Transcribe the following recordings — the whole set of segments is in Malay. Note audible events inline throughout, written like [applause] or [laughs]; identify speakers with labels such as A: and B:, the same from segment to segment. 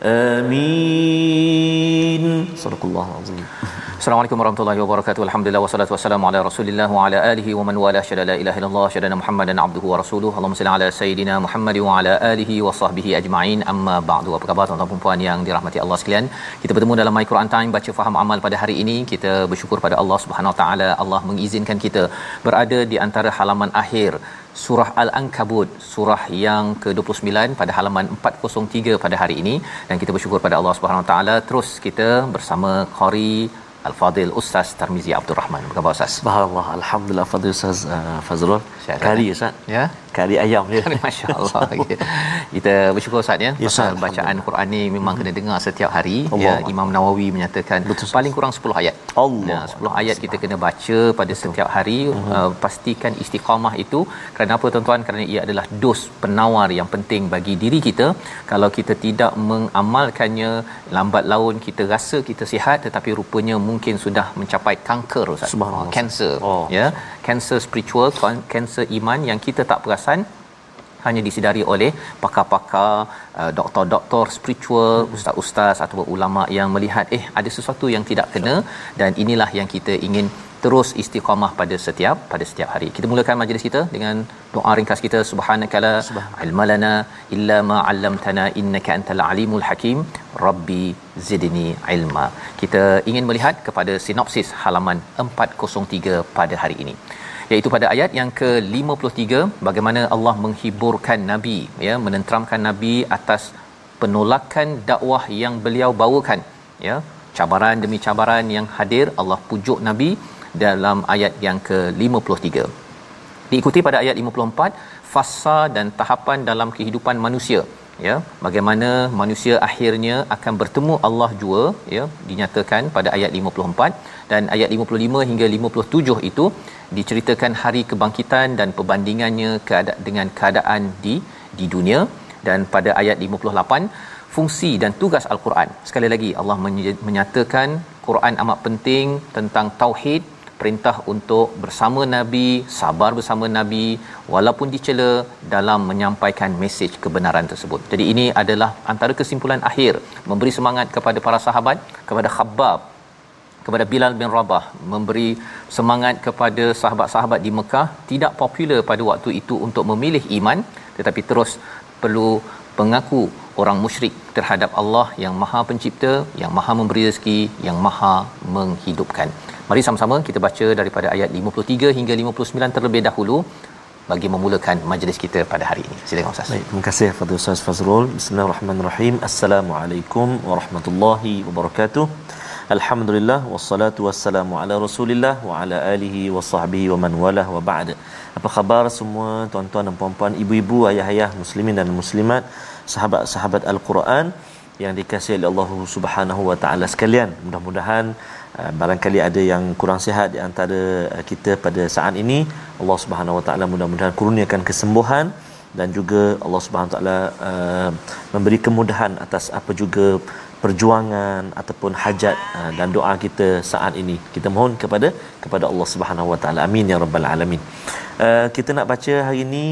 A: Amin. Subhanallah azim.
B: Assalamualaikum warahmatullahi wabarakatuh. Alhamdulillah wassalatu wassalamu ala Rasulillah wa ala alihi wa man wala syada la ilaha illallah syada Muhammadan abduhu wa rasuluhu. Allahumma salli ala sayidina Muhammad wa ala alihi wa sahbihi ajma'in. Amma ba'du. Apa khabar tuan-tuan dan puan yang dirahmati Allah sekalian? Kita bertemu dalam My Quran Time baca faham amal pada hari ini. Kita bersyukur pada Allah Subhanahu wa taala Allah mengizinkan kita berada di antara halaman akhir surah Al-Ankabut surah yang ke-29 pada halaman 403 pada hari ini dan kita bersyukur pada Allah Subhanahu Wa Taala terus kita bersama Qari Al-Fadil Ustaz Tarmizi Abdul Rahman. Apa khabar Ustaz?
A: Alhamdulillah Fadil Ustaz uh, Fazrul.
B: Sihat,
A: Kari Ustaz.
B: Ya.
A: Kari ayam dia.
B: Masya-Allah. [laughs] Ya. Kita bersyukur Ustaz ya.
A: Ya,
B: Pasal
A: Ustaz.
B: bacaan Quran ni memang kena dengar setiap hari.
A: Allah.
B: Ya, Imam Nawawi menyatakan
A: Betul, Ustaz.
B: paling kurang 10 ayat.
A: Allah.
B: Ya, 10 ayat kita kena baca pada setiap hari uh, pastikan istiqamah itu kerana apa tuan-tuan? Kerana ia adalah dos penawar yang penting bagi diri kita. Kalau kita tidak mengamalkannya lambat laun kita rasa kita sihat tetapi rupanya mungkin sudah mencapai kanker Ustaz. Kanser.
A: Oh.
B: Ya, kanser spiritual, kanser iman yang kita tak perasan hanya disedari oleh pakar-pakar uh, doktor-doktor spiritual ustaz-ustaz atau ulama yang melihat eh ada sesuatu yang tidak kena dan inilah yang kita ingin terus istiqamah pada setiap pada setiap hari. Kita mulakan majlis kita dengan doa ringkas kita subhanakala ilmalana illa ma 'allamtana innaka antal alimul hakim rabbi zidni ilma. Kita ingin melihat kepada sinopsis halaman 403 pada hari ini iaitu pada ayat yang ke-53 bagaimana Allah menghiburkan nabi ya menenteramkan nabi atas penolakan dakwah yang beliau bawakan ya. Cabaran demi cabaran yang hadir Allah pujuk nabi dalam ayat yang ke-53 diikuti pada ayat 54 fasa dan tahapan dalam kehidupan manusia ya bagaimana manusia akhirnya akan bertemu Allah jua ya dinyatakan pada ayat 54 dan ayat 55 hingga 57 itu diceritakan hari kebangkitan dan perbandingannya keada- dengan keadaan di di dunia. Dan pada ayat 58 fungsi dan tugas al-Quran. Sekali lagi Allah menyatakan Quran amat penting tentang tauhid perintah untuk bersama nabi sabar bersama nabi walaupun dicela dalam menyampaikan mesej kebenaran tersebut. Jadi ini adalah antara kesimpulan akhir memberi semangat kepada para sahabat kepada Khabbab kepada Bilal bin Rabah memberi semangat kepada sahabat-sahabat di Mekah tidak popular pada waktu itu untuk memilih iman tetapi terus perlu mengaku orang musyrik terhadap Allah yang Maha Pencipta, yang Maha memberi rezeki, yang Maha menghidupkan. Mari sama-sama kita baca daripada ayat 53 hingga 59 terlebih dahulu bagi memulakan majlis kita pada hari ini. Silakan Ustaz.
A: Baik, terima kasih kepada Ustaz Fazrul. Bismillahirrahmanirrahim. Assalamualaikum warahmatullahi wabarakatuh. Alhamdulillah wassalatu wassalamu ala Rasulillah wa ala alihi wa sahbihi wa man walah wa ba'd. Apa khabar semua tuan-tuan dan puan-puan, ibu-ibu, ayah-ayah muslimin dan muslimat, sahabat-sahabat Al-Quran yang dikasihi oleh Allah Subhanahu wa taala sekalian. Mudah-mudahan barangkali ada yang kurang sihat di antara uh, kita pada saat ini. Allah Subhanahu wa taala mudah-mudahan kurniakan kesembuhan dan juga Allah Subhanahu wa taala uh, memberi kemudahan atas apa juga perjuangan ataupun hajat dan doa kita saat ini. Kita mohon kepada kepada Allah Subhanahu wa taala. Amin ya rabbal alamin. Kita nak baca hari ini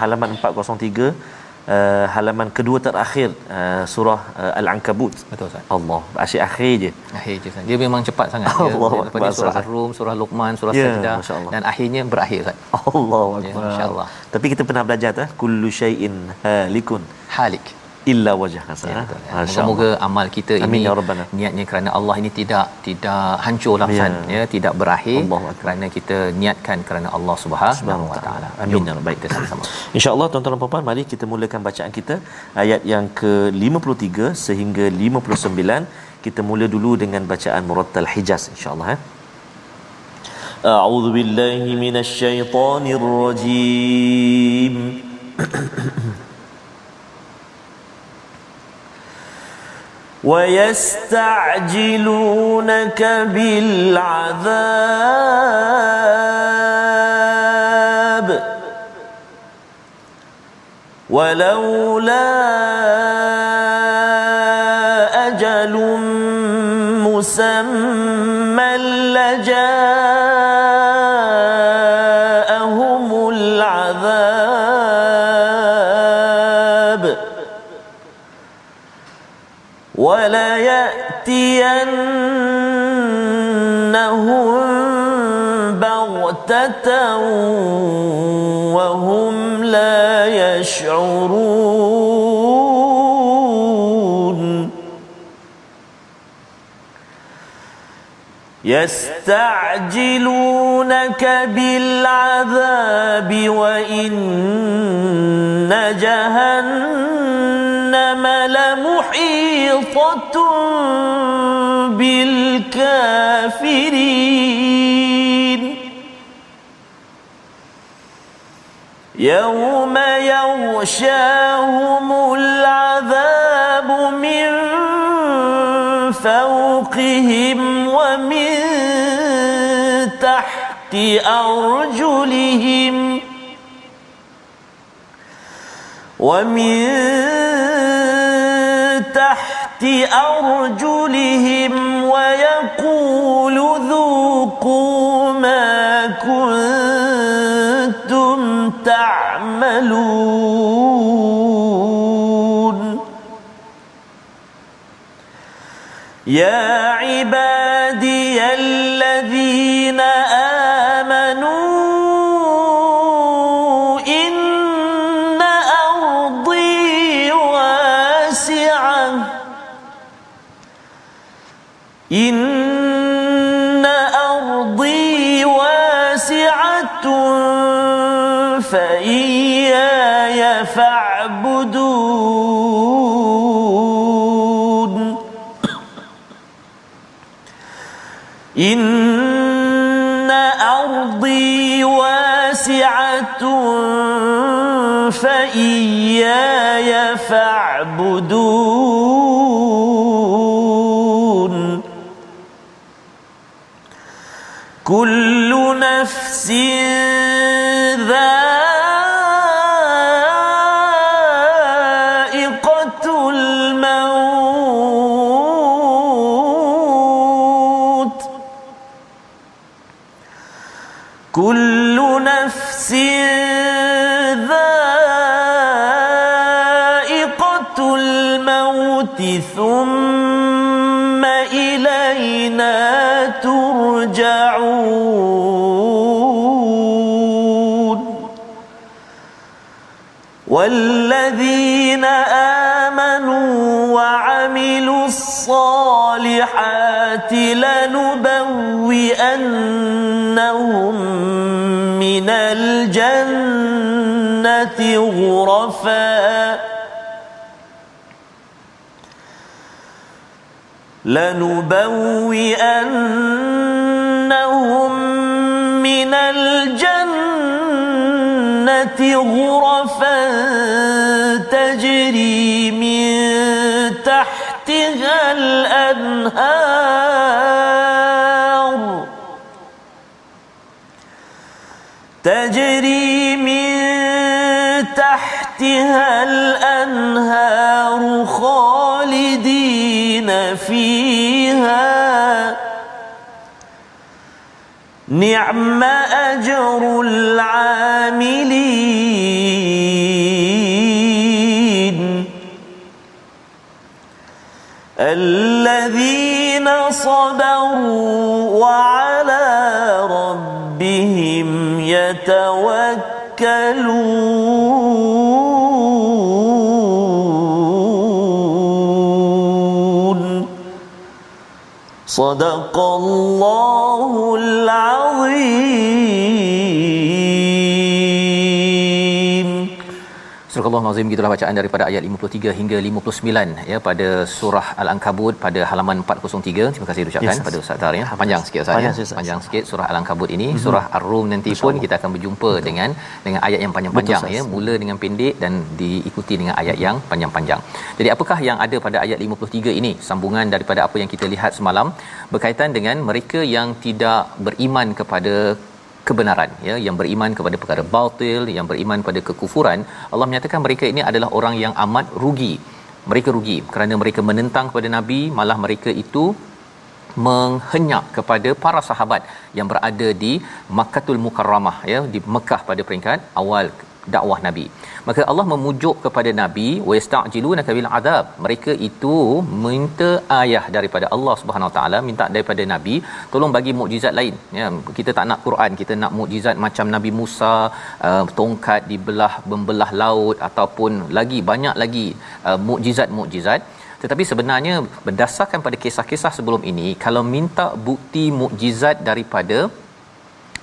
A: halaman 403 uh, halaman kedua terakhir uh, surah uh, Al-Ankabut.
B: Betul Ustaz.
A: Allah, asyik-akhir je.
B: Akhir je Ustaz. Dia memang cepat sangat. Dia, [laughs]
A: Allah
B: dia daripada
A: Akbar,
B: surah. Ar-Rum, surah Luqman, surah
A: Ya,
B: Sajdah dan akhirnya berakhir Ustaz. [laughs]
A: Allah
B: Ya,
A: Akbar.
B: insya-Allah.
A: Tapi kita pernah belajar tu, kullu syai'in halikun
B: Halik
A: illa wajh kasa.
B: Ya, betul. Ya.
A: Masya
B: Moga-moga amal kita
A: Amin,
B: ini
A: ya Rabbana.
B: niatnya kerana Allah ini tidak tidak hancur lah Ustaz.
A: Ya.
B: ya, tidak berakhir
A: Allahu Akbar.
B: kerana kita niatkan kerana Allah Subhanahu
A: Subhanahu
B: wa
A: wa
B: taala.
A: ta'ala. Amin, ya Rabbal
B: Baik, kita sama-sama.
A: InsyaAllah tuan-tuan dan puan-puan mari kita mulakan bacaan kita ayat yang ke-53 sehingga 59 kita mula dulu dengan bacaan Murattal Hijaz insyaAllah eh. أعوذ بالله من الشيطان الرجيم ويستعجلونك بالعذاب. ولولا أجل مسمى لجاءهم وهم لا يشعرون. يستعجلونك بالعذاب وإن جهنم لمحيطة بالكافرين. يوم يغشاهم العذاب من فوقهم ومن تحت أرجلهم ومن تحت أرجلهم ويقول ذوقوا تعملون يا عبادي إن أرضي واسعة فإياي فاعبدون كل نفس ذائقة ثم إلينا ترجعون. والذين آمنوا وعملوا الصالحات لنبوئنهم من الجنة غرفا لنبوئنهم من الجنة غرفا تجري من تحتها الأنهار تجري فيها نعم أجر العاملين الذين صبروا وعلى ربهم يتوكلون صدق الله العظيم
B: Surah Allah Nazim gitulah bacaan daripada ayat 53 hingga 59 ya pada surah Al-Ankabut pada halaman 403. Terima kasih ucapkan
A: Yes,
B: pada Ustaz Tar ya. Panjang sikit Ustaz
A: Panjang
B: ya. Panjang sikit surah Al-Ankabut ini. Surah Ar-Rum nanti pun kita akan berjumpa dengan dengan ayat yang panjang-panjang
A: Betul,
B: ya. Mula dengan pendek dan diikuti dengan ayat yang panjang-panjang. Jadi apakah yang ada pada ayat 53 ini? Sambungan daripada apa yang kita lihat semalam berkaitan dengan mereka yang tidak beriman kepada kebenaran ya yang beriman kepada perkara batil yang beriman pada kekufuran Allah menyatakan mereka ini adalah orang yang amat rugi. Mereka rugi kerana mereka menentang kepada nabi malah mereka itu menghenyak kepada para sahabat yang berada di Makkahul Mukarramah ya di Mekah pada peringkat awal dakwah nabi maka Allah memujuk kepada nabi wa yasta'jilunaka bil adab mereka itu minta ayah daripada Allah Subhanahu taala minta daripada nabi tolong bagi mukjizat lain. Ya kita tak nak Quran kita nak mukjizat macam Nabi Musa uh, tongkat dibelah membelah laut ataupun lagi banyak lagi uh, mukjizat-mukjizat. Tetapi sebenarnya berdasarkan pada kisah-kisah sebelum ini kalau minta bukti mukjizat daripada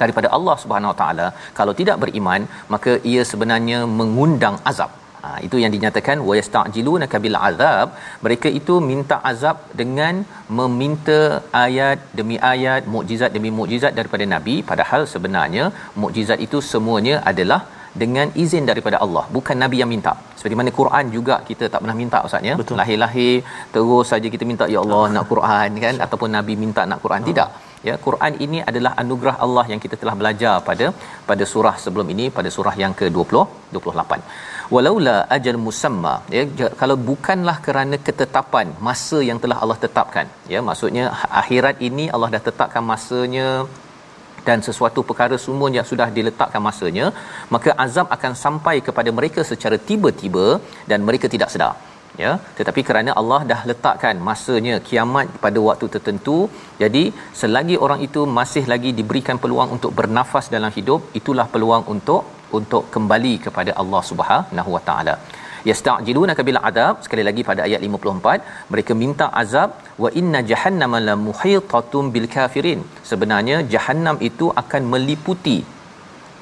B: daripada Allah Subhanahu Wa Taala kalau tidak beriman maka ia sebenarnya mengundang azab. Ha, itu yang dinyatakan wa yasta'jilunaka bil azab mereka itu minta azab dengan meminta ayat demi ayat mukjizat demi mukjizat daripada nabi. Padahal sebenarnya mukjizat itu semuanya adalah dengan izin daripada Allah bukan nabi yang minta. Seperti mana Quran juga kita tak pernah minta ustaz ya? Lahir-lahir terus saja kita minta ya Allah nak Quran kan? Ataupun nabi minta nak Quran. Tidak ya Quran ini adalah anugerah Allah yang kita telah belajar pada pada surah sebelum ini pada surah yang ke-20 28 walaula ajal musamma ya kalau bukanlah kerana ketetapan masa yang telah Allah tetapkan ya maksudnya akhirat ini Allah dah tetapkan masanya dan sesuatu perkara semua yang sudah diletakkan masanya maka azab akan sampai kepada mereka secara tiba-tiba dan mereka tidak sedar ya tetapi kerana Allah dah letakkan masanya kiamat pada waktu tertentu jadi selagi orang itu masih lagi diberikan peluang untuk bernafas dalam hidup itulah peluang untuk untuk kembali kepada Allah Subhanahu Wa Taala. Yasta'jilunaka bil adab sekali lagi pada ayat 54 mereka minta azab wa inna jahannama la muhitatun bil kafirin. Sebenarnya jahannam itu akan meliputi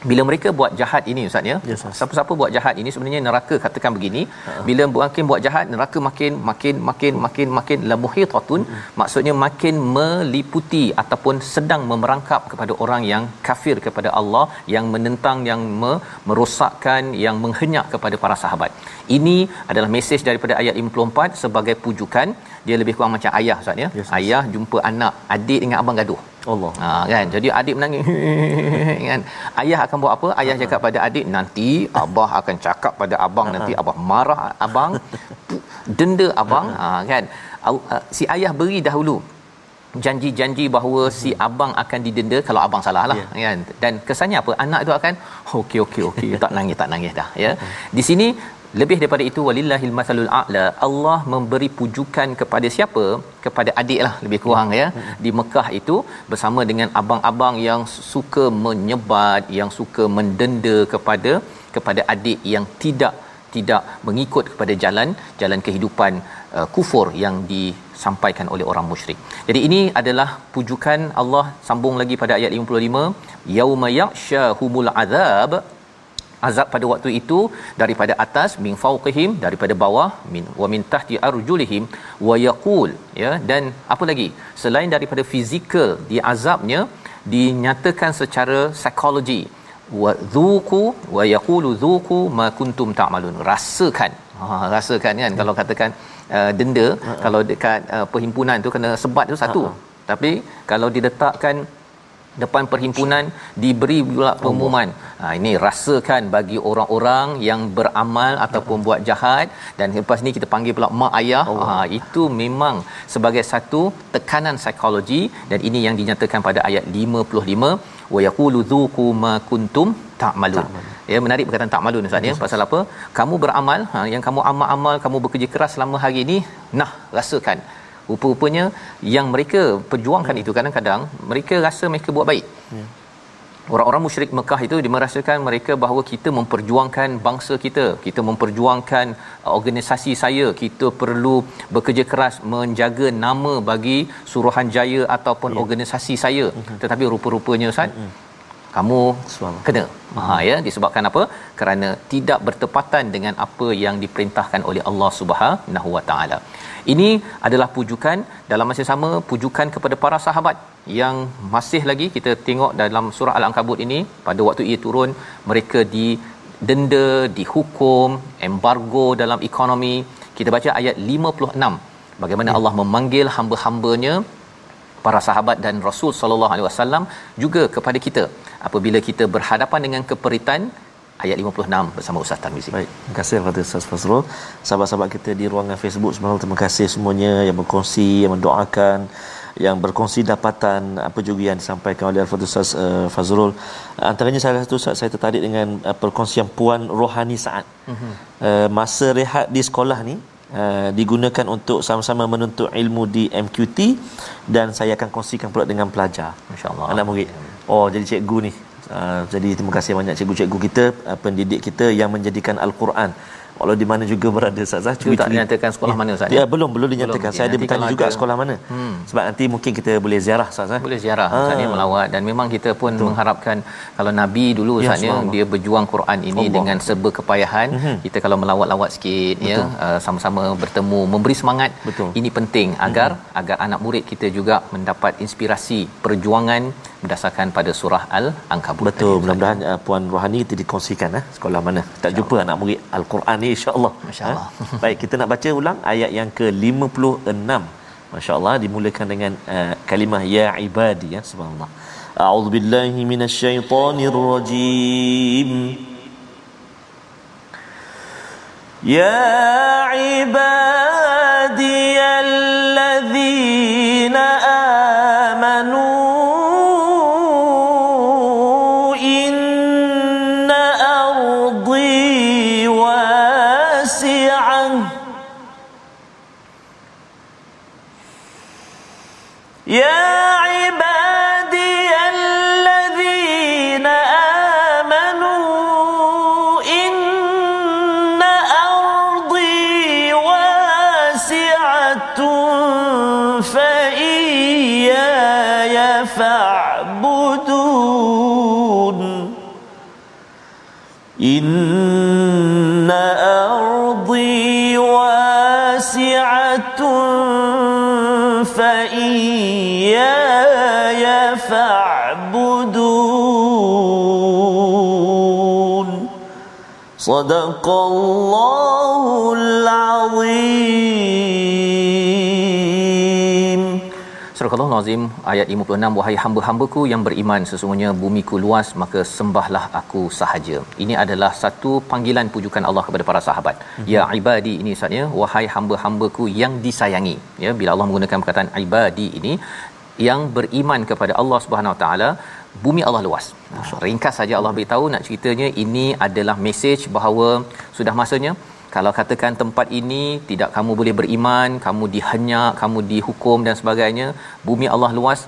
B: bila mereka buat jahat ini ustaz ya?
A: Yes,
B: siapa-siapa buat jahat ini sebenarnya neraka katakan begini bila makin buat jahat neraka makin makin makin makin makin la muhitatun maksudnya makin meliputi ataupun sedang memerangkap kepada orang yang kafir kepada Allah yang menentang yang me- merosakkan yang menghenyak kepada para sahabat ini adalah mesej daripada ayat 54 sebagai pujukan. Dia lebih kurang macam ayah ustaz ya?
A: Yes,
B: ayah jumpa anak adik dengan abang gaduh.
A: Allah.
B: Ha kan. Jadi adik menangis. [laughs] Kan. Ayah akan buat apa? Ayah cakap pada adik nanti abah akan cakap pada abang nanti abah marah abang [laughs] denda abang. Ha kan. Uh, Si ayah beri dahulu janji-janji bahawa si abang akan didenda kalau abang salah lah
A: Ya.
B: kan? Dan kesannya apa? Anak itu akan okey okey okey tak nangis tak nangis dah ya? Di sini lebih daripada itu walillahil masalul a'la. Allah memberi pujukan kepada siapa? Kepada adik lah lebih kurang ya. Di Mekah itu bersama dengan abang-abang yang suka menyebat yang suka mendenda kepada kepada adik yang tidak tidak mengikut kepada jalan jalan kehidupan uh, kufur yang disampaikan oleh orang musyrik. Jadi ini adalah pujukan Allah sambung lagi pada ayat 55 yauma yaghshahumul azab azab pada waktu itu daripada atas min fawqihim daripada bawah min wa min tahti arjulihim wa yaqul ya. Dan apa lagi? Selain daripada fizikal di azabnya dinyatakan secara psikologi wa dhuku wa yaqulu dhuku ma kuntum ta'malun. Rasakan. Ha rasakan kan kalau katakan uh, denda kalau dekat uh, perhimpunan tu kena sebat tu satu. Tapi kalau diletakkan depan perhimpunan diberi pula pengumuman. Ha ini rasakan bagi orang-orang yang beramal ataupun buat jahat dan lepas ni kita panggil pula mak ayah. Ha itu memang sebagai satu tekanan psikologi. Dan ini yang dinyatakan pada ayat 55 wa yaqulu dzuqu ma kuntum ta'malun. Ya menarik perkataan ta'malun ustaz ya. Pasal apa? Kamu beramal ha, yang kamu amal-amal kamu bekerja keras selama hari ini nah rasakan rupa-rupanya yang mereka perjuangkan hmm. itu kadang-kadang mereka rasa mereka buat baik hmm. Orang-orang musyrik Mekah itu dimerasakan mereka bahawa kita memperjuangkan bangsa kita, kita memperjuangkan uh, organisasi saya, kita perlu bekerja keras menjaga nama bagi Suruhanjaya ataupun yeah. organisasi saya. Uh-huh. Tetapi rupa-rupanya Ustaz, uh-huh. kamu kena. Uh-huh. Ha ya, disebabkan apa? Kerana tidak bertepatan dengan apa yang diperintahkan oleh Allah Subhanahu Wa Taala. Ini adalah pujukan dalam masa sama pujukan kepada para sahabat yang masih lagi kita tengok dalam surah al-ankabut ini. Pada waktu ia turun mereka di denda dihukum embargo dalam ekonomi. Kita baca ayat 56 bagaimana ya. Allah memanggil hamba-hambanya para sahabat dan Rasul sallallahu alaihi wasallam juga kepada kita. Apabila kita berhadapan dengan keperitan ayat 56 bersama Ustaz Tarmizi.
A: Baik, terima kasih kepada Ustaz Fazrul. Sahabat-sahabat kita di ruangan Facebook sebenarnya terima kasih semuanya yang berkongsi, yang mendoakan, yang berkongsi dapatan apa juga yang disampaikan oleh Al-Fadhil Ustaz uh, Fazrul. Antaranya salah satu Ustaz saya tertarik dengan uh, perkongsian Puan Rohani Saad. Uh-huh. Uh, masa rehat di sekolah ni Uh, digunakan untuk sama-sama menuntut ilmu di MQT dan saya akan kongsikan pula dengan pelajar
B: Masya-Allah
A: anak murid. Oh jadi cikgu ni Uh, jadi terima kasih banyak cikgu-cikgu kita, uh, pendidik kita yang menjadikan al-Quran Walau di mana juga berada Ustaz
B: Cuba tak dinyatakan sekolah
A: ya,
B: mana Ustaz?
A: Ya, belum belum dinyatakan. Belum. Saya ada bertanya juga ada... sekolah mana. Hmm. Sebab nanti mungkin kita boleh ziarah Ustaz
B: Boleh ziarah ha. Ustaz melawat dan memang kita pun Betul. mengharapkan kalau Nabi dulu ya, Ustaz dia berjuang Quran ini Allah. dengan serba kepayahan. Hmm. Kita kalau melawat-lawat sikit ya, Betul. ya uh, sama-sama bertemu memberi semangat. Betul. Ini penting agar hmm. agar anak murid kita juga mendapat inspirasi perjuangan berdasarkan pada surah Al-Ankabut.
A: Betul. Mudah-mudahan uh, puan Rohani itu dikongsikan eh sekolah mana. Tak jumpa anak murid Al-Quran ni insya-Allah.
B: Masya-Allah.
A: Ha? Baik, kita nak baca ulang ayat yang ke-56. Masya-Allah dimulakan dengan uh, kalimah ya ibadi ya subhanallah. A'udzu billahi minasyaitonir rajim. Ya ibadiyalladzina صدق الله العظيم
B: Surah Al-Nazim ayat 56 wahai hamba-hambaku yang beriman sesungguhnya bumiku luas maka sembahlah aku sahaja. Ini adalah satu panggilan pujukan Allah kepada para sahabat. Mm-hmm. Ya ibadi ini saatnya wahai hamba-hambaku yang disayangi. Ya bila Allah menggunakan perkataan ibadi ini yang beriman kepada Allah Subhanahu Wa Taala bumi Allah luas. Ringkas saja Allah beritahu nak ceritanya ini adalah mesej bahawa sudah masanya kalau katakan tempat ini tidak kamu boleh beriman kamu dihenyak kamu dihukum dan sebagainya bumi Allah luas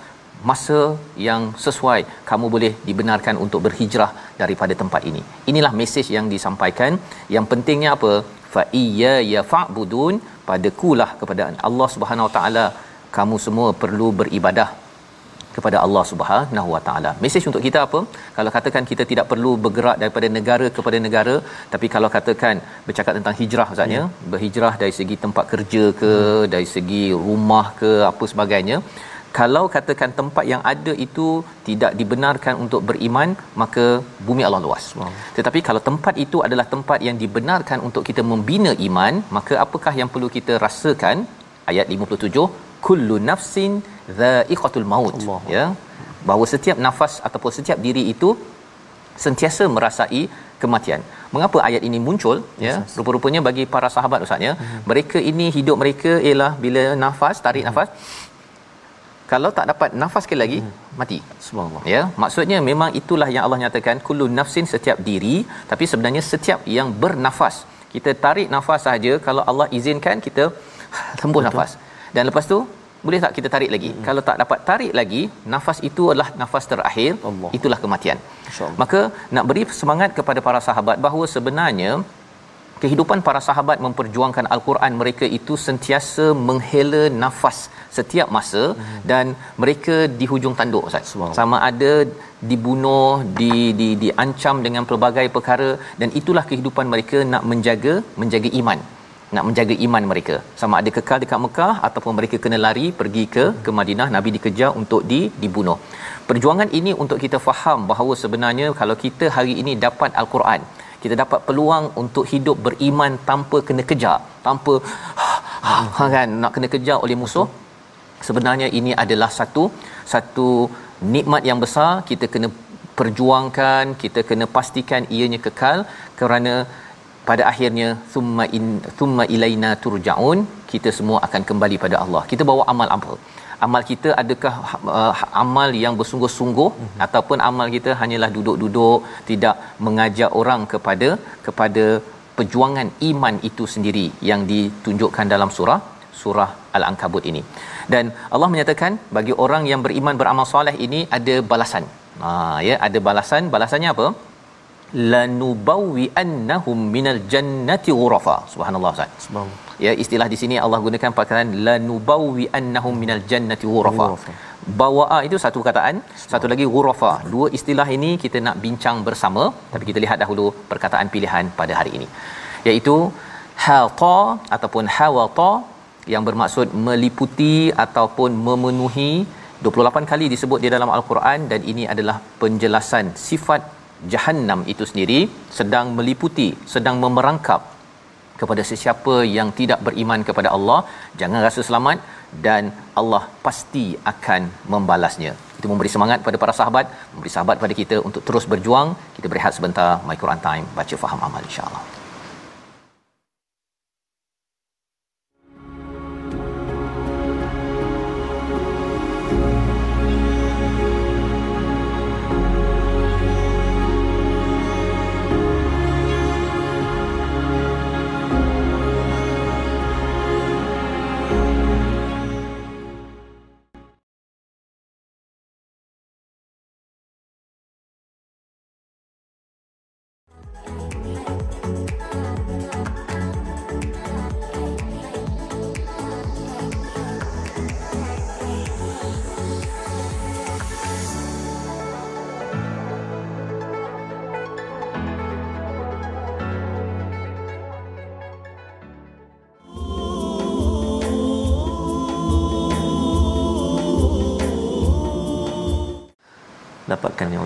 B: masa yang sesuai kamu boleh dibenarkan untuk berhijrah daripada tempat ini. Inilah mesej yang disampaikan. Yang pentingnya apa? Fa iyya ya fa'budun padakulah kepada Allah Subhanahu Wa taala kamu semua perlu beribadah kepada Allah Subhanahu Wa Taala. Mesej untuk kita apa? Kalau katakan kita tidak perlu bergerak daripada negara kepada negara, tapi kalau katakan bercakap tentang hijrah Ustaznya, hmm. berhijrah dari segi tempat kerja ke, hmm. dari segi rumah ke, apa sebagainya, kalau katakan tempat yang ada itu tidak dibenarkan untuk beriman maka bumi Allah luas. Wow. Tetapi kalau tempat itu adalah tempat yang dibenarkan untuk kita membina iman, maka apakah yang perlu kita rasakan? Ayat 57 kullu nafsin dha'iqatul maut Allah. ya bahawa setiap nafas ataupun setiap diri itu sentiasa merasai kematian. Mengapa ayat ini muncul ya? Yes, Rupa-rupanya bagi para sahabat ustaz ya, hmm. mereka ini hidup mereka ialah bila nafas tarik hmm. nafas kalau tak dapat nafas sekali lagi hmm. mati. Subhanallah. Ya, maksudnya memang itulah yang Allah nyatakan kullu nafsin setiap diri tapi sebenarnya setiap yang bernafas. Kita tarik nafas saja kalau Allah izinkan kita [sighs] tembus nafas dan lepas tu boleh tak kita tarik lagi? Hmm. Kalau tak dapat tarik lagi, nafas itu adalah nafas terakhir. Allah. Itulah kematian. Maka nak beri semangat kepada para sahabat bahawa sebenarnya kehidupan para sahabat memperjuangkan al-Quran mereka itu sentiasa menghela nafas setiap masa hmm. dan mereka di hujung tanduk Ustaz. Sama ada dibunuh, di di diancam dengan pelbagai perkara dan itulah kehidupan mereka nak menjaga menjaga iman nak menjaga iman mereka. Sama ada kekal dekat Mekah ataupun mereka kena lari pergi ke ke Madinah Nabi dikejar untuk di dibunuh. Perjuangan ini untuk kita faham bahawa sebenarnya kalau kita hari ini dapat al-Quran kita dapat peluang untuk hidup beriman tanpa kena kejar tanpa ha, [sighs] kan nak kena kejar oleh musuh. Sebenarnya ini adalah satu satu nikmat yang besar. Kita kena perjuangkan kita kena pastikan ianya kekal kerana pada akhirnya thumma in thumma ilaina turjaun kita semua akan kembali pada Allah. Kita bawa amal apa? Amal kita adakah uh, amal yang bersungguh-sungguh mm-hmm. ataupun amal kita hanyalah duduk-duduk tidak mengajak orang kepada kepada perjuangan iman itu sendiri yang ditunjukkan dalam surah surah al-ankabut ini. Dan Allah menyatakan bagi orang yang beriman beramal soleh ini ada balasan. Ha ya ada balasan. Balasannya apa lanubawwi annahum minal jannati ghurafa. Subhanallah ustaz. Subhanallah. Ya istilah di sini Allah gunakan perkataan lanubawwi annahum minal jannati ghurafa. Bawaa itu satu kataan satu lagi ghurafa. Dua istilah ini kita nak bincang bersama tapi kita lihat dahulu perkataan pilihan pada hari ini. Iaitu hata ataupun hawata yang bermaksud meliputi ataupun memenuhi. 28 kali disebut di dalam al-Quran dan ini adalah penjelasan sifat Jahannam itu sendiri sedang meliputi, sedang memerangkap kepada sesiapa yang tidak beriman kepada Allah, jangan rasa selamat dan Allah pasti akan membalasnya. Itu memberi semangat pada para sahabat, memberi sahabat pada kita untuk terus berjuang. Kita berehat sebentar, My Quran Time, baca faham amal insya-Allah.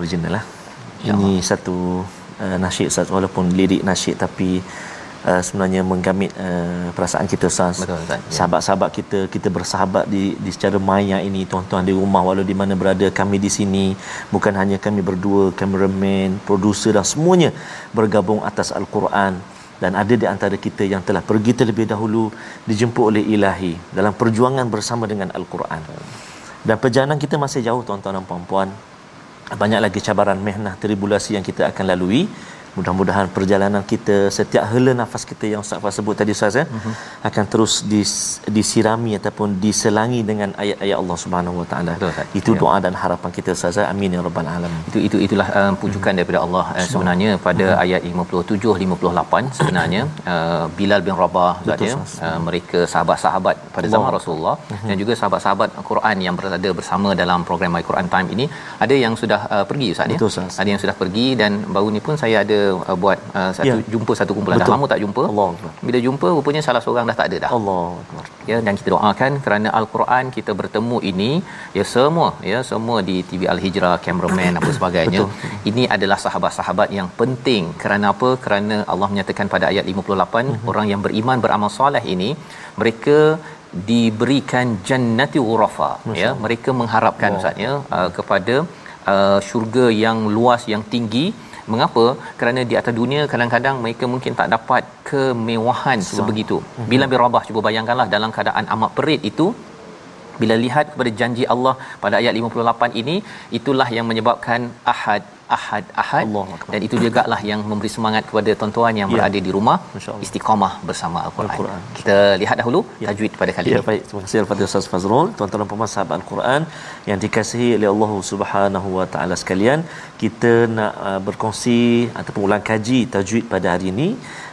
A: Original lah. Ini satu uh, nasyid Ustaz walaupun lirik nasyid tapi uh, sebenarnya menggamit uh, perasaan kita Ustaz. Betul Ustaz. Ya. Sahabat-sahabat kita kita bersahabat di di secara maya ini tuan-tuan di rumah walau di mana berada kami di sini bukan hanya kami berdua cameraman, producer dan semuanya bergabung atas al-Quran dan ada di antara kita yang telah pergi terlebih dahulu dijemput oleh ilahi dalam perjuangan bersama dengan al-Quran. Dan perjalanan kita masih jauh tuan-tuan dan puan-puan banyak lagi cabaran mehnah tribulasi yang kita akan lalui mudah-mudahan perjalanan kita setiap hela nafas kita yang Ustaz Fah sebut tadi Ustaz ya uh-huh. akan terus dis, disirami ataupun diselangi dengan ayat-ayat Allah Subhanahu Wa Taala. Itu ya. doa dan harapan kita Ustaz ya. Amin ya rabbal alamin.
B: Itu itu itulah uh, pujukan uh-huh. daripada Allah uh, sebenarnya pada uh-huh. ayat 57 58 sebenarnya uh, Bilal bin Rabah Ustaz ya uh, mereka sahabat-sahabat pada Allah. zaman Rasulullah uh-huh. dan juga sahabat-sahabat Quran yang berada bersama dalam program My Quran Time ini ada yang sudah uh, pergi Ustaz ya. Ada yang sudah pergi dan baru ni pun saya ada uh, buat uh, satu ya. jumpa satu kumpulan Betul. dah lama tak jumpa Allah bila jumpa rupanya salah seorang dah tak ada dah Allah ya dan kita doakan kerana al-Quran kita bertemu ini ya semua ya semua di TV Al-Hijrah cameraman apa sebagainya Betul. ini adalah sahabat-sahabat yang penting kerana apa kerana Allah menyatakan pada ayat 58 uh-huh. orang yang beriman beramal soleh ini mereka diberikan jannati ghurafa ya mereka mengharapkan wow. ustaz ya uh, kepada uh, syurga yang luas yang tinggi Mengapa? Kerana di atas dunia kadang-kadang mereka mungkin tak dapat kemewahan sebegitu. Mhm. Bila bin Rabah cuba bayangkanlah dalam keadaan amat perit itu bila lihat kepada janji Allah pada ayat 58 ini itulah yang menyebabkan ahad ahad-ahad
A: Allahu Akbar.
B: dan itu juga lah yang memberi semangat kepada tuan-tuan yang
A: Ya.
B: berada di rumah
A: Allah.
B: istiqamah bersama al-Quran.
A: Al-Quran.
B: Kita lihat dahulu tajwid pada kali
A: Ya,
B: ini.
A: baik. Terima kasih Al-Fatihah Ustaz Fazrul. Tuan-tuan dan puan sahabat Al-Quran yang dikasihi oleh Allah Subhanahu Wa Taala sekalian, kita nak uh, berkongsi ataupun ulang kaji tajwid pada hari ini.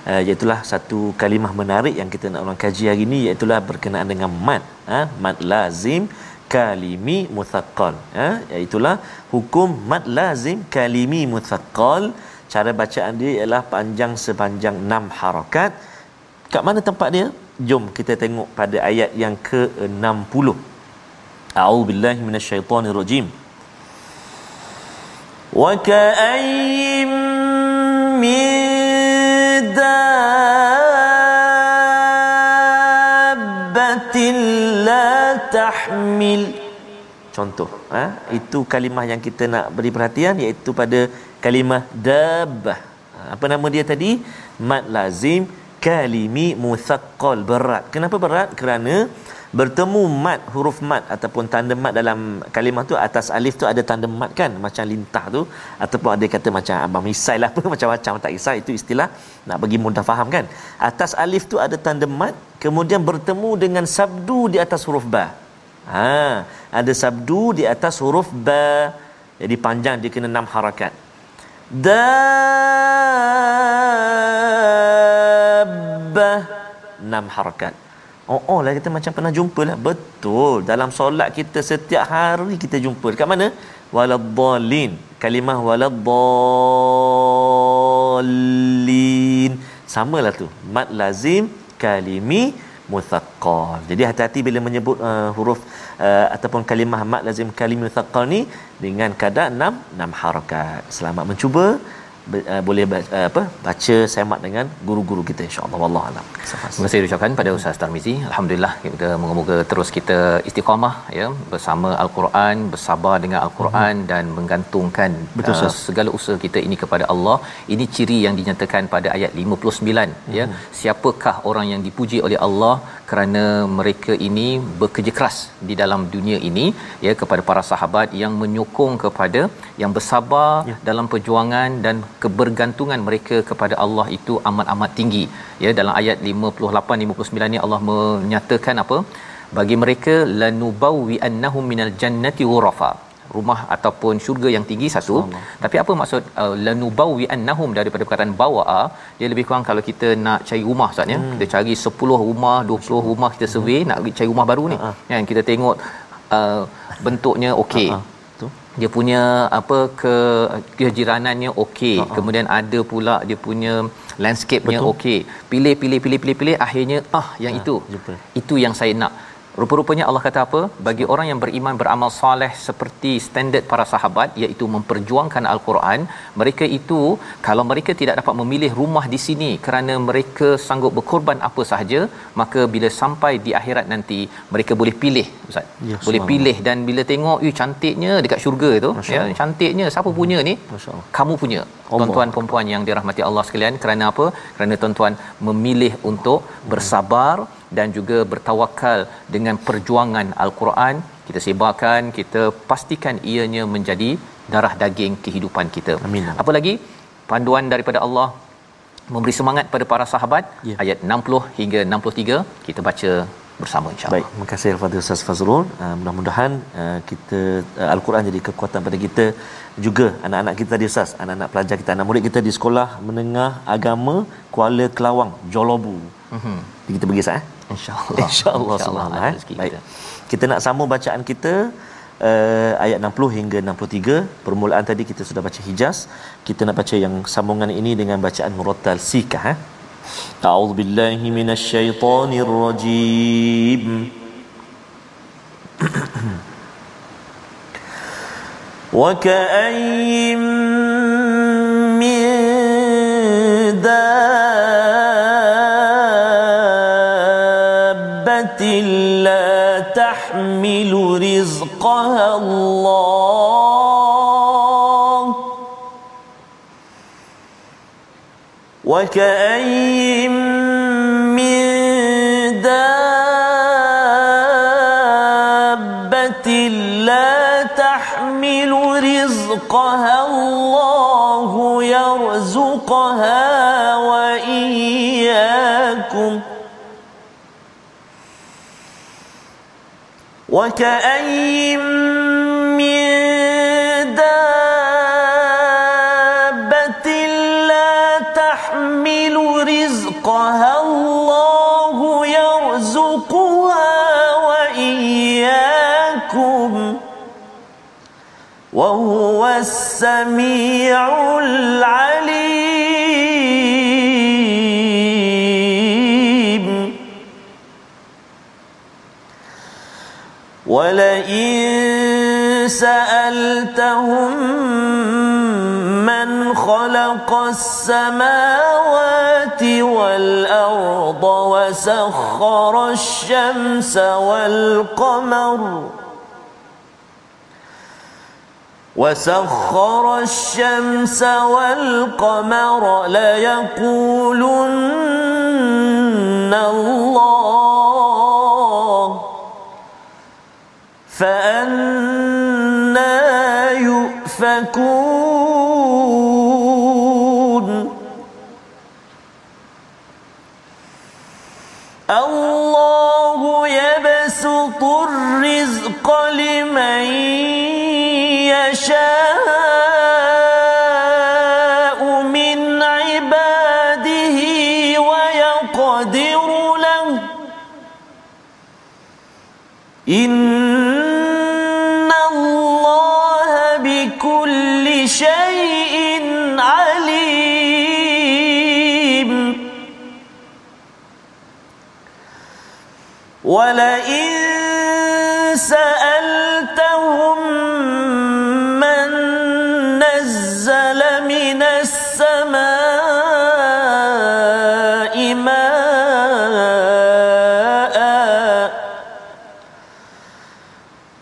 A: Uh, iaitulah satu kalimah menarik yang kita nak ulang kaji hari ini iaitu berkenaan dengan mad, ha? mad lazim kalimi muthaqqal. Ha? Iaitulah hukum mad lazim kalimi muthaqqal. Cara bacaan dia ialah panjang sepanjang 6 harakat kat mana tempat dia? Jom kita tengok pada ayat yang ke-60 a'udzubillahi minasyaitonirrajim wa ka'ayyin min dabbatin la tahmil. Contoh ha? itu kalimah yang kita nak beri perhatian iaitu pada kalimah dabbah. Ha, apa nama dia tadi? Mad lazim kalimi muthaqqal berat. Kenapa berat? Kerana bertemu mad huruf mad ataupun tanda mad dalam kalimah tu atas alif tu ada tanda mad kan? Macam lintah tu. Ataupun ada kata macam abang misai lah apa [laughs] macam-macam. Tak kisah itu istilah nak bagi mudah faham kan? Atas alif tu ada tanda mad kemudian bertemu dengan sabdu di atas huruf ba. Ha ada sabdu di atas huruf ba. Jadi panjang dia kena enam harakat. Dabbah enam harakat oh oh lah kita macam pernah jumpa lah. Betul. Dalam solat kita setiap hari kita jumpa. Dekat mana? Waladdallin. Kalimah waladdallin. Samalah tu. Mad lazim kalimi muthaqqal. Jadi hati-hati bila menyebut uh, huruf uh, ataupun kalimah mad lazim kalim muthaqqal ni dengan kadar 6 6 harakat. Selamat mencuba. Uh, boleh baca, uh, apa baca semak dengan guru-guru kita insya-Allah wallahu alam.
B: Terima kasih ucapkan pada Ustaz Tarmizi. Alhamdulillah kita moga-moga terus kita istiqamah ya bersama Al-Quran, bersabar dengan Al-Quran hmm. dan menggantungkan
A: Betul,
B: uh, segala usaha kita ini kepada Allah. Ini ciri yang dinyatakan pada ayat 59 hmm. ya. Siapakah orang yang dipuji oleh Allah kerana mereka ini bekerja keras di dalam dunia ini ya kepada para sahabat yang menyokong kepada yang bersabar ya. dalam perjuangan dan kebergantungan mereka kepada Allah itu amat-amat tinggi. Ya dalam ayat 58 59 ni Allah menyatakan apa? Bagi mereka lanubawwi annahum minal jannati ghurafa. Rumah ataupun syurga yang tinggi satu. Tapi apa maksud uh, lanubawwi annahum daripada perkataan bawa dia lebih kurang kalau kita nak cari rumah ustaz ya? Hmm. kita cari 10 rumah 20 rumah kita survey hmm. nak cari rumah baru ni.
A: Uh-huh.
B: kan kita tengok uh, bentuknya okey. Uh-huh dia punya apa ke kejiranannya okey. Uh-huh. kemudian ada pula dia punya landscape-nya okey. Pilih pilih pilih pilih pilih akhirnya ah yang uh, itu. jumpa. itu yang saya nak Rupa-rupanya Allah kata apa? Bagi orang yang beriman beramal soleh seperti standard para sahabat iaitu memperjuangkan Al-Quran, mereka itu kalau mereka tidak dapat memilih rumah di sini kerana mereka sanggup berkorban apa sahaja, maka bila sampai di akhirat nanti mereka boleh pilih ustaz. Ya, boleh pilih dan bila tengok, "Ui cantiknya dekat syurga tu." Ya, cantiknya siapa punya ni? Kamu punya. Tuan-tuan perempuan yang dirahmati Allah sekalian kerana apa? Kerana tuan-tuan memilih untuk bersabar dan juga bertawakal dengan perjuangan al-Quran kita sebarkan kita pastikan ianya menjadi darah daging kehidupan kita
A: amin
B: apa lagi panduan daripada Allah memberi semangat pada para sahabat ya. ayat 60 hingga 63 kita baca bersama insyaallah.
A: Baik, terima kasih Al-Fadhil Ustaz Fazrul. Uh, mudah-mudahan uh, kita uh, Al-Quran jadi kekuatan pada kita juga anak-anak kita tadi Ustaz, anak-anak pelajar kita, anak murid kita di sekolah menengah agama Kuala Kelawang, Jolobu. Mhm. Kita pergi sah eh?
B: InsyaAllah.
A: InsyaAllah. InsyaAllah. Eh? Baik. Kita nak sambung bacaan kita uh, ayat 60 hingga 63. Permulaan tadi kita sudah baca Hijaz. Kita nak baca yang sambungan ini dengan bacaan Murattal Sikah. Eh? أعوذ بالله من الشيطان الرجيم [clears throat] وكأي رزقها الله. وكأي من دابة لا تحمل رزقها الله يرزقها وكأي من دابة لا تحمل رزقها الله يرزقها وإياكم وهو السميع العليم ولئن سألتهم من خلق السماوات والأرض وسخر الشمس والقمر وسخر الشمس والقمر ليقولن الله فأنا يؤفكون. الله يبسط الرزق لمن يشاء من عباده ويقدر له. إن ولئن سألتهم من نزل من السماء ماء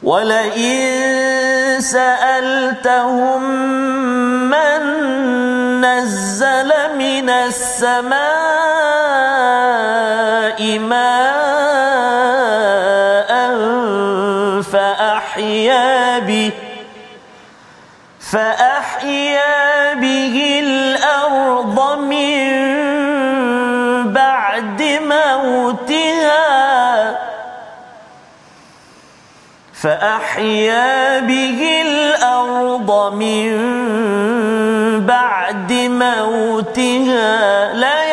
A: ولئن سألتهم من نزل من السماء ماء فأحيا به الأرض من بعد موتها. فأحيا به الأرض من بعد موتها. ليقولن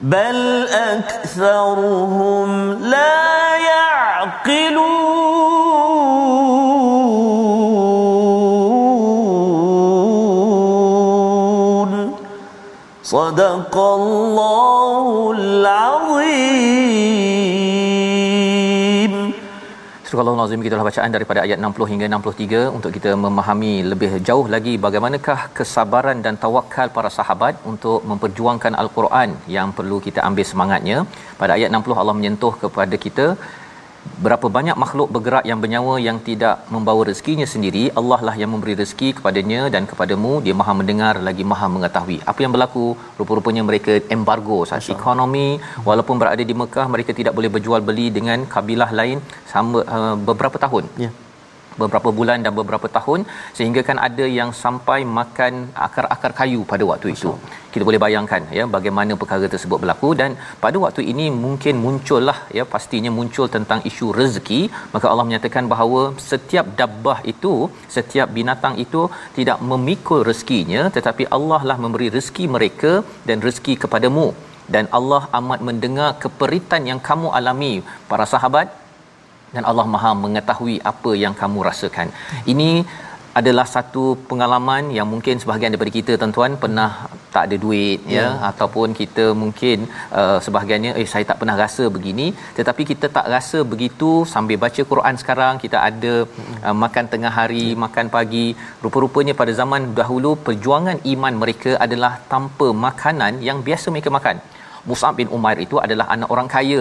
A: بل أكثرهم لا يعقلون صدق الله
B: Surah Al-Azim kita bacaan daripada ayat 60 hingga 63 untuk kita memahami lebih jauh lagi bagaimanakah kesabaran dan tawakal para sahabat untuk memperjuangkan Al-Quran yang perlu kita ambil semangatnya. Pada ayat 60 Allah menyentuh kepada kita berapa banyak makhluk bergerak yang bernyawa yang tidak membawa rezekinya sendiri Allah lah yang memberi rezeki kepadanya dan kepadamu. Dia maha mendengar lagi maha mengetahui. Apa yang berlaku? Rupa-rupanya mereka embargo saat ekonomi. Walaupun berada di Mekah mereka tidak boleh berjual beli dengan kabilah lain. Sama uh, beberapa tahun.
A: Ya.
B: Beberapa bulan dan beberapa tahun sehingga kan ada yang sampai makan akar-akar kayu pada waktu itu. Kita boleh bayangkan ya bagaimana perkara tersebut berlaku dan pada waktu ini mungkin muncullah ya pastinya muncul tentang isu rezeki. Maka Allah menyatakan bahawa setiap dabbah itu setiap binatang itu tidak memikul rezekinya tetapi Allah lah memberi rezeki mereka dan rezeki kepadamu. Dan Allah amat mendengar keperitan yang kamu alami. Para sahabat dan Allah Maha mengetahui apa yang kamu rasakan. Ini adalah satu pengalaman yang mungkin sebahagian daripada kita tuan-tuan pernah tak ada duit ya, ya. ataupun kita mungkin uh, sebahagiannya eh saya tak pernah rasa begini. Tetapi kita tak rasa begitu sambil baca Quran sekarang kita ada uh, makan tengah hari ya. makan pagi. Rupa-rupanya pada zaman dahulu perjuangan iman mereka adalah tanpa makanan yang biasa mereka makan Mus'ab bin Umair itu adalah anak orang kaya.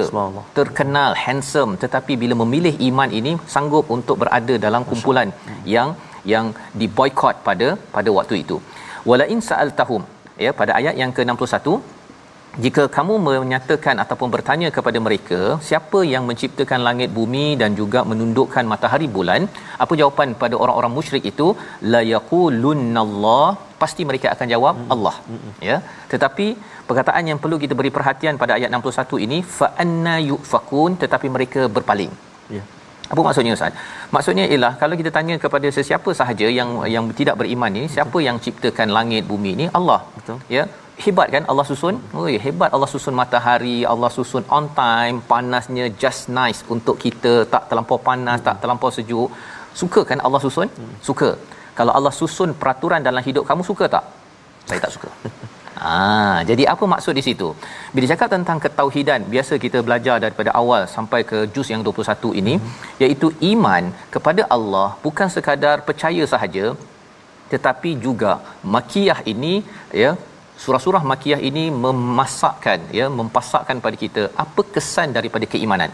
B: Terkenal handsome. Tetapi bila memilih iman ini sanggup untuk berada dalam kumpulan yang yang diboikot pada pada waktu itu. Wala in sa'altahum. Ya pada ayat yang ke-61 jika kamu menyatakan ataupun bertanya kepada mereka siapa yang menciptakan langit bumi dan juga menundukkan matahari bulan apa jawapan pada orang-orang musyrik itu? La yaqulunnallah pasti mereka akan jawab. Allah. Ya tetapi perkataan yang perlu kita beri perhatian pada ayat 61 ini fa anna yufakun tetapi mereka berpaling. Ya. Apa maksudnya ustaz? Maksudnya ialah kalau kita tanya kepada sesiapa sahaja yang yang tidak beriman ni siapa yang ciptakan langit bumi ni? Allah. Betul. Ya? Hebat kan? Allah susun? Oh hebat. Allah susun matahari Allah susun on time panasnya just nice untuk kita tak terlampau panas hmm. tak terlampau sejuk. Suka kan Allah susun? Hmm. suka. Kalau Allah susun peraturan dalam hidup kamu suka tak? Saya tak suka [laughs] Ah, jadi apa maksud di situ? Bila cakap tentang ketauhidan, biasa kita belajar daripada awal sampai ke juz yang 21 ini, hmm. iaitu iman kepada Allah bukan sekadar percaya sahaja tetapi juga makiyah ini ya surah-surah makiyah ini memasakkan ya mempasakkan pada kita apa kesan daripada keimanan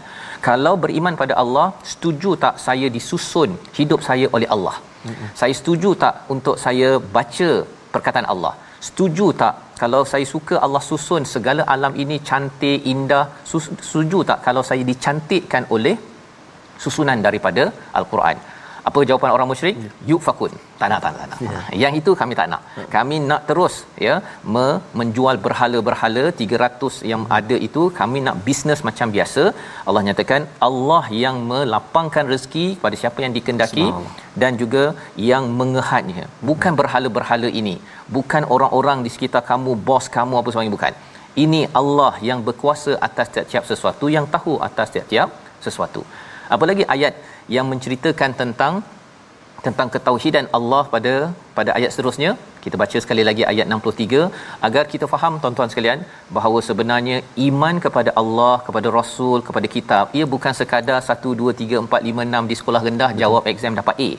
B: kalau beriman pada Allah setuju tak saya disusun hidup saya oleh Allah mm-hmm. saya setuju tak untuk saya baca perkataan Allah setuju tak? Kalau saya suka Allah susun segala alam ini cantik indah setuju tak kalau saya dicantikkan oleh susunan daripada al-Quran apa jawapan orang musyrik? Ya. yufakun tak nak tak nak, tak nak. Ya. yang itu kami tak nak. Ya. kami nak terus ya me, menjual berhala-berhala 300 yang ada itu. Kami nak bisnes macam biasa. Allah nyatakan Allah yang melapangkan rezeki kepada siapa yang dikendaki dan juga yang mengehadnya bukan berhala-berhala ini. Bukan orang-orang di sekitar kamu bos kamu apa sebagainya bukan. Ini Allah yang berkuasa atas tiap-tiap sesuatu yang tahu atas tiap-tiap sesuatu. Apalagi ayat yang menceritakan tentang tentang ketauhidan Allah pada pada ayat seterusnya. Kita baca sekali lagi ayat 63 agar kita faham tuan-tuan sekalian bahawa sebenarnya iman kepada Allah kepada Rasul kepada kitab ia bukan sekadar 1 2 3 4 5 6 di sekolah rendah jawab exam dapat A.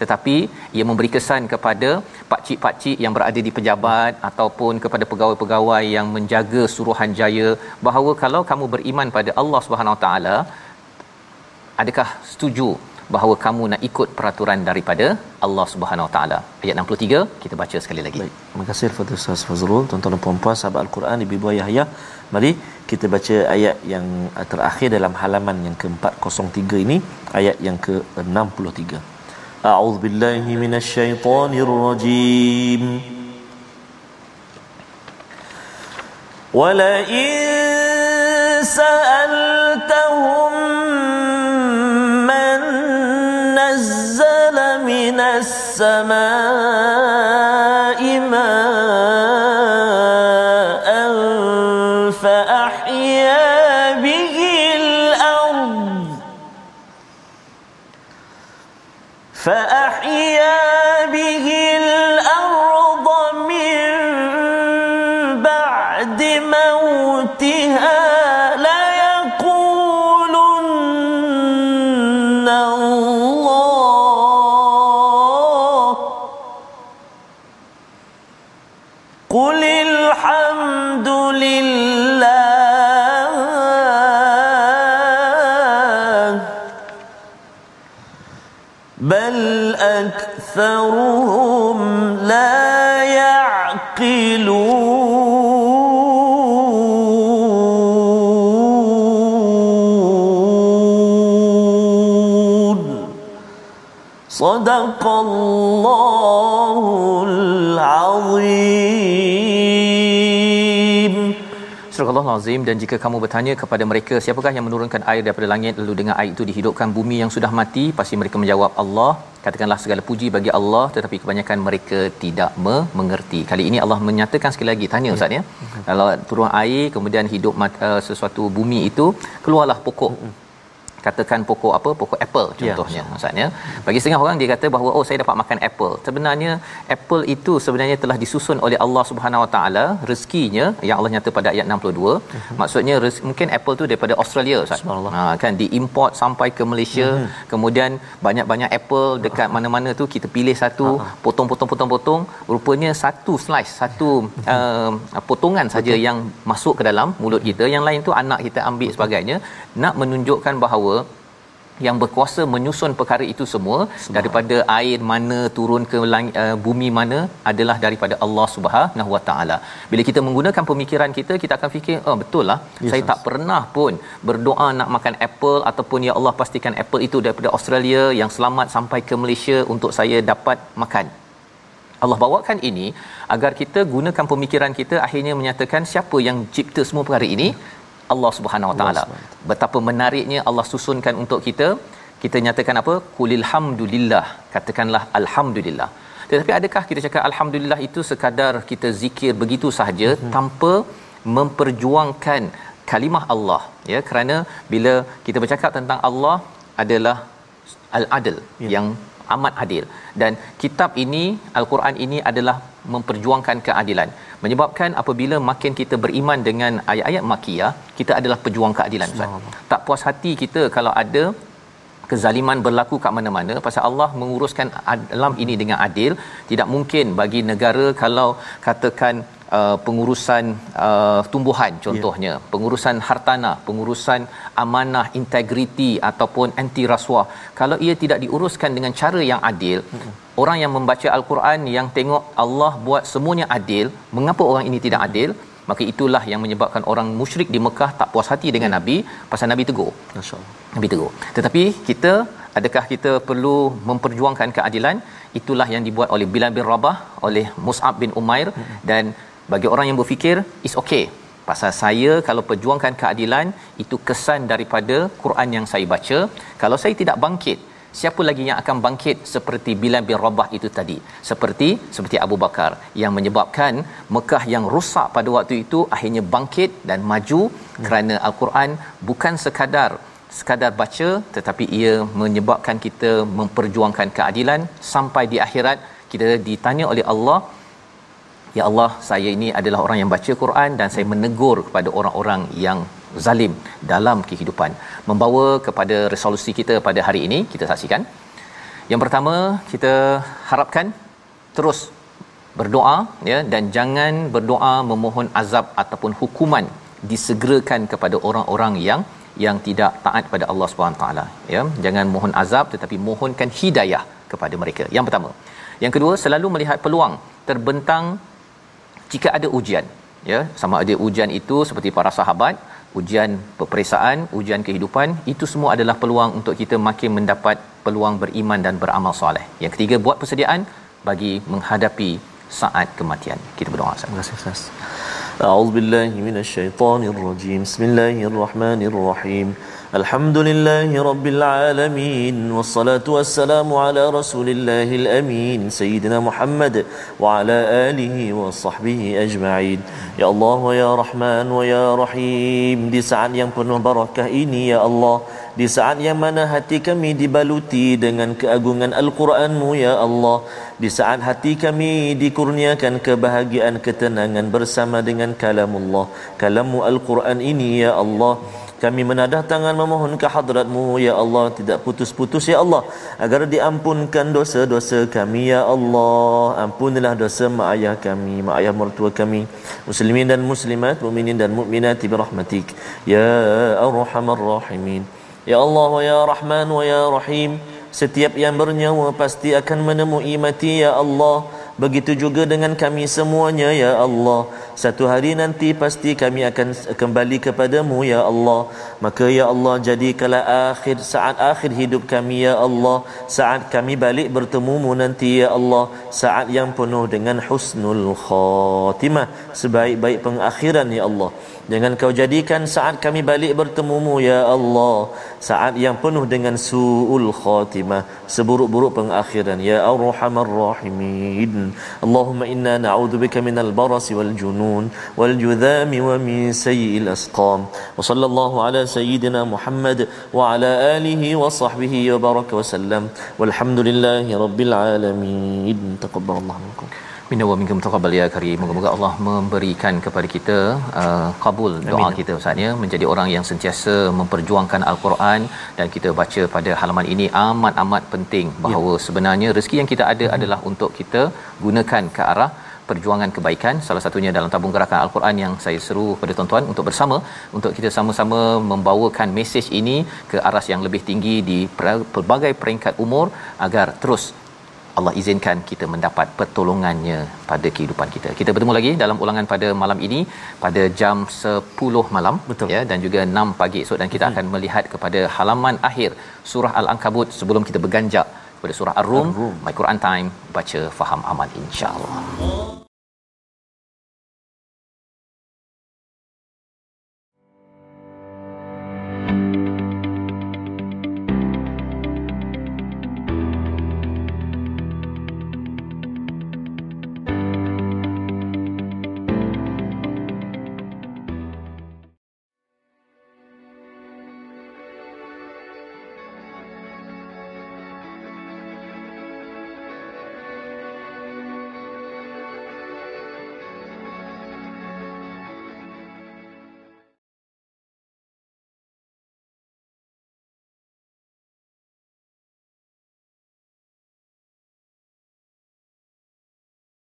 B: Tetapi ia memberi kesan kepada pak-cik-pak-cik yang berada di pejabat ataupun kepada pegawai-pegawai yang menjaga suruhanjaya bahawa kalau kamu beriman pada Allah Subhanahu Taala adakah setuju bahawa kamu nak ikut peraturan daripada Allah Subhanahu Wa Taala. Ayat 63 kita baca sekali lagi. Baik.
A: Terima kasih kepada Ustaz Fazrul, tuan-tuan dan puan-puan sahabat Al-Quran Ibu Ibu Yahya. Mari kita baca ayat yang terakhir dalam halaman yang ke-403 ini, ayat yang ke-63. A'udzu billahi minasyaitonir rajim. السماء أكثرهم لا يعقلون. صدق الله العظيم.
B: Surah Allah Azim dan jika kamu bertanya kepada mereka siapakah yang menurunkan air daripada langit lalu dengan air itu dihidupkan bumi yang sudah mati pasti mereka menjawab Allah. Katakanlah segala puji bagi Allah tetapi kebanyakan mereka tidak me- mengerti. Kali ini Allah menyatakan sekali lagi tanya ustaz ya. Kalau turun air kemudian hidup uh, sesuatu bumi itu keluarlah pokok katakan pokok apa? Pokok apple ya, contohnya ya, maksudnya bagi setengah orang dia kata bahawa oh saya dapat makan apple. Sebenarnya apple itu sebenarnya telah disusun oleh Allah Subhanahu Wa Taala rezekinya yang Allah nyata pada ayat 62 uh-huh. maksudnya res, mungkin apple tu daripada Australia Ustaz. Ha kan diimport sampai ke Malaysia uh-huh. kemudian banyak-banyak apple dekat uh-huh. mana-mana tu kita pilih satu uh-huh. potong-potong-potong-potong. Rupanya satu slice satu uh, potongan saja yang masuk ke dalam mulut kita. Yang lain tu anak kita ambil sebagainya nak menunjukkan bahawa yang berkuasa menyusun perkara itu semua daripada air mana turun ke langit, uh, bumi mana adalah daripada Allah Subhanahu Wa Taala. Bila kita menggunakan pemikiran kita kita akan fikir oh betul lah yes, saya tak pernah pun berdoa nak makan apple ataupun ya Allah pastikan apple itu daripada Australia yang selamat sampai ke Malaysia untuk saya dapat makan. Allah bawakan ini agar kita gunakan pemikiran kita akhirnya menyatakan siapa yang cipta semua perkara ini Allah Subhanahu Wa Taala. Betapa menariknya Allah susunkan untuk kita. Kita nyatakan apa? Qulil hamdulillah. Katakanlah alhamdulillah. Tetapi adakah kita cakap alhamdulillah itu sekadar kita zikir begitu sahaja mm-hmm. tanpa memperjuangkan kalimah Allah ya kerana bila kita bercakap tentang Allah adalah al-adl yeah. yang amat adil dan kitab ini al-Quran ini adalah memperjuangkan keadilan menyebabkan apabila makin kita beriman dengan ayat-ayat makiyah kita adalah pejuang keadilan Ustaz. Tak puas hati kita kalau ada kezaliman berlaku kat mana-mana pasal Allah menguruskan alam ini dengan adil tidak mungkin bagi negara kalau katakan uh, pengurusan uh, tumbuhan contohnya yeah. pengurusan hartanah pengurusan amanah integriti ataupun anti rasuah kalau ia tidak diuruskan dengan cara yang adil mm-hmm. orang yang membaca al-Quran yang tengok Allah buat semuanya adil mengapa orang ini tidak adil maka itulah yang menyebabkan orang musyrik di Mekah tak puas hati dengan hmm. nabi pasal nabi tegur. Masyaallah. Nabi tegur. Tetapi kita adakah kita perlu memperjuangkan keadilan? Itulah yang dibuat oleh Bilal bin Rabah oleh Mus'ab bin Umair hmm. dan bagi orang yang berfikir is okay. Pasal saya kalau perjuangkan keadilan itu kesan daripada Quran yang saya baca. Kalau saya tidak bangkit siapa lagi yang akan bangkit seperti Bilal bin Rabah itu tadi seperti seperti Abu Bakar yang menyebabkan Mekah yang rosak pada waktu itu akhirnya bangkit dan maju hmm. kerana al-Quran bukan sekadar sekadar baca tetapi ia menyebabkan kita memperjuangkan keadilan sampai di akhirat kita ditanya oleh Allah ya Allah saya ini adalah orang yang baca Quran dan saya menegur kepada orang-orang yang zalim dalam kehidupan. Membawa kepada resolusi kita pada hari ini kita saksikan. Yang pertama kita harapkan terus berdoa ya dan jangan berdoa memohon azab ataupun hukuman disegerakan kepada orang-orang yang yang tidak taat pada Allah Subhanahu taala ya. Jangan mohon azab tetapi mohonkan hidayah kepada mereka. Yang pertama. Yang kedua selalu melihat peluang terbentang jika ada ujian ya. Sama ada ujian itu seperti para sahabat ujian peperiksaan, ujian kehidupan, itu semua adalah peluang untuk kita makin mendapat peluang beriman dan beramal soleh. Yang ketiga, buat persediaan bagi menghadapi saat kematian. Kita berdoa.
A: Terima kasih, Ustaz. A'udzubillahi minasyaitonirrajim. Bismillahirrahmanirrahim. الشيطان الرجيم بسم الله الرحمن الرحيم الحمد لله رب العالمين والصلاة والسلام على رسول الله الأمين سيدنا محمد وعلى آله وصحبه أجمعين يا الله ويا رحمن ويا رحيم di saat yang penuh barakah ini ya Allah di saat yang mana hati kami dibaluti dengan keagungan Al-Quranmu ya Allah di saat hati kami dikurniakan kebahagiaan ketenangan bersama dengan kalamullah kalammu Al-Quran ini ya Allah kami menadah tangan memohon ke hadratmu ya Allah. Tidak putus-putus ya Allah agar diampunkan dosa-dosa kami ya Allah. Ampunilah dosa mak ayah kami mak ayah mertua kami muslimin dan muslimat mukminin dan mukminat bi rahmatik. Ya arhamar rahimin. Ya Allah ya rahman wa ya rahim setiap yang bernyawa pasti akan menemui mati ya Allah. Begitu juga dengan kami semuanya ya Allah satu hari nanti pasti kami akan kembali kepadamu ya Allah. Maka ya Allah jadikanlah akhir saat akhir hidup kami ya Allah. Saat kami balik bertemumu nanti ya Allah. Saat yang penuh dengan husnul khatimah. Sebaik-baik pengakhiran ya Allah. Jangan kau jadikan saat kami balik bertemumu ya Allah. Saat yang penuh dengan suul khatimah. Seburuk-buruk pengakhiran ya arhamar rahimin. Allahumma inna na'udzubika minal barasi wal junun min sayyi'il asqam wa sallallahu ala sayyidina Muhammad wa ala alihi wa sahbihi wa baraka wa sallam walhamdulillahi rabbil alamin taqabbalallahu minkum
B: Minna wa minkum taqabbal ya karim. Moga-moga Allah memberikan kepada kita uh, kabul doa Amin. kita Ustaz ya menjadi orang yang sentiasa memperjuangkan al-Quran dan kita baca pada halaman ini amat amat penting bahawa ya. sebenarnya rezeki yang kita ada hmm. adalah untuk kita gunakan ke arah perjuangan kebaikan salah satunya dalam tabung gerakan al-Quran yang saya seru kepada tuan-tuan untuk bersama untuk kita sama-sama membawakan mesej ini ke aras yang lebih tinggi di pelbagai peringkat umur agar terus Allah izinkan kita mendapat pertolongannya pada kehidupan kita. Kita bertemu lagi dalam ulangan pada malam ini pada jam 10 malam
A: Betul.
B: ya dan juga 6 pagi esok dan kita hmm. akan melihat kepada halaman akhir surah Al-Ankabut sebelum kita berganjak pada surah Ar-Rum. Ar-Rum. My Quran Time baca faham aman insya-Allah.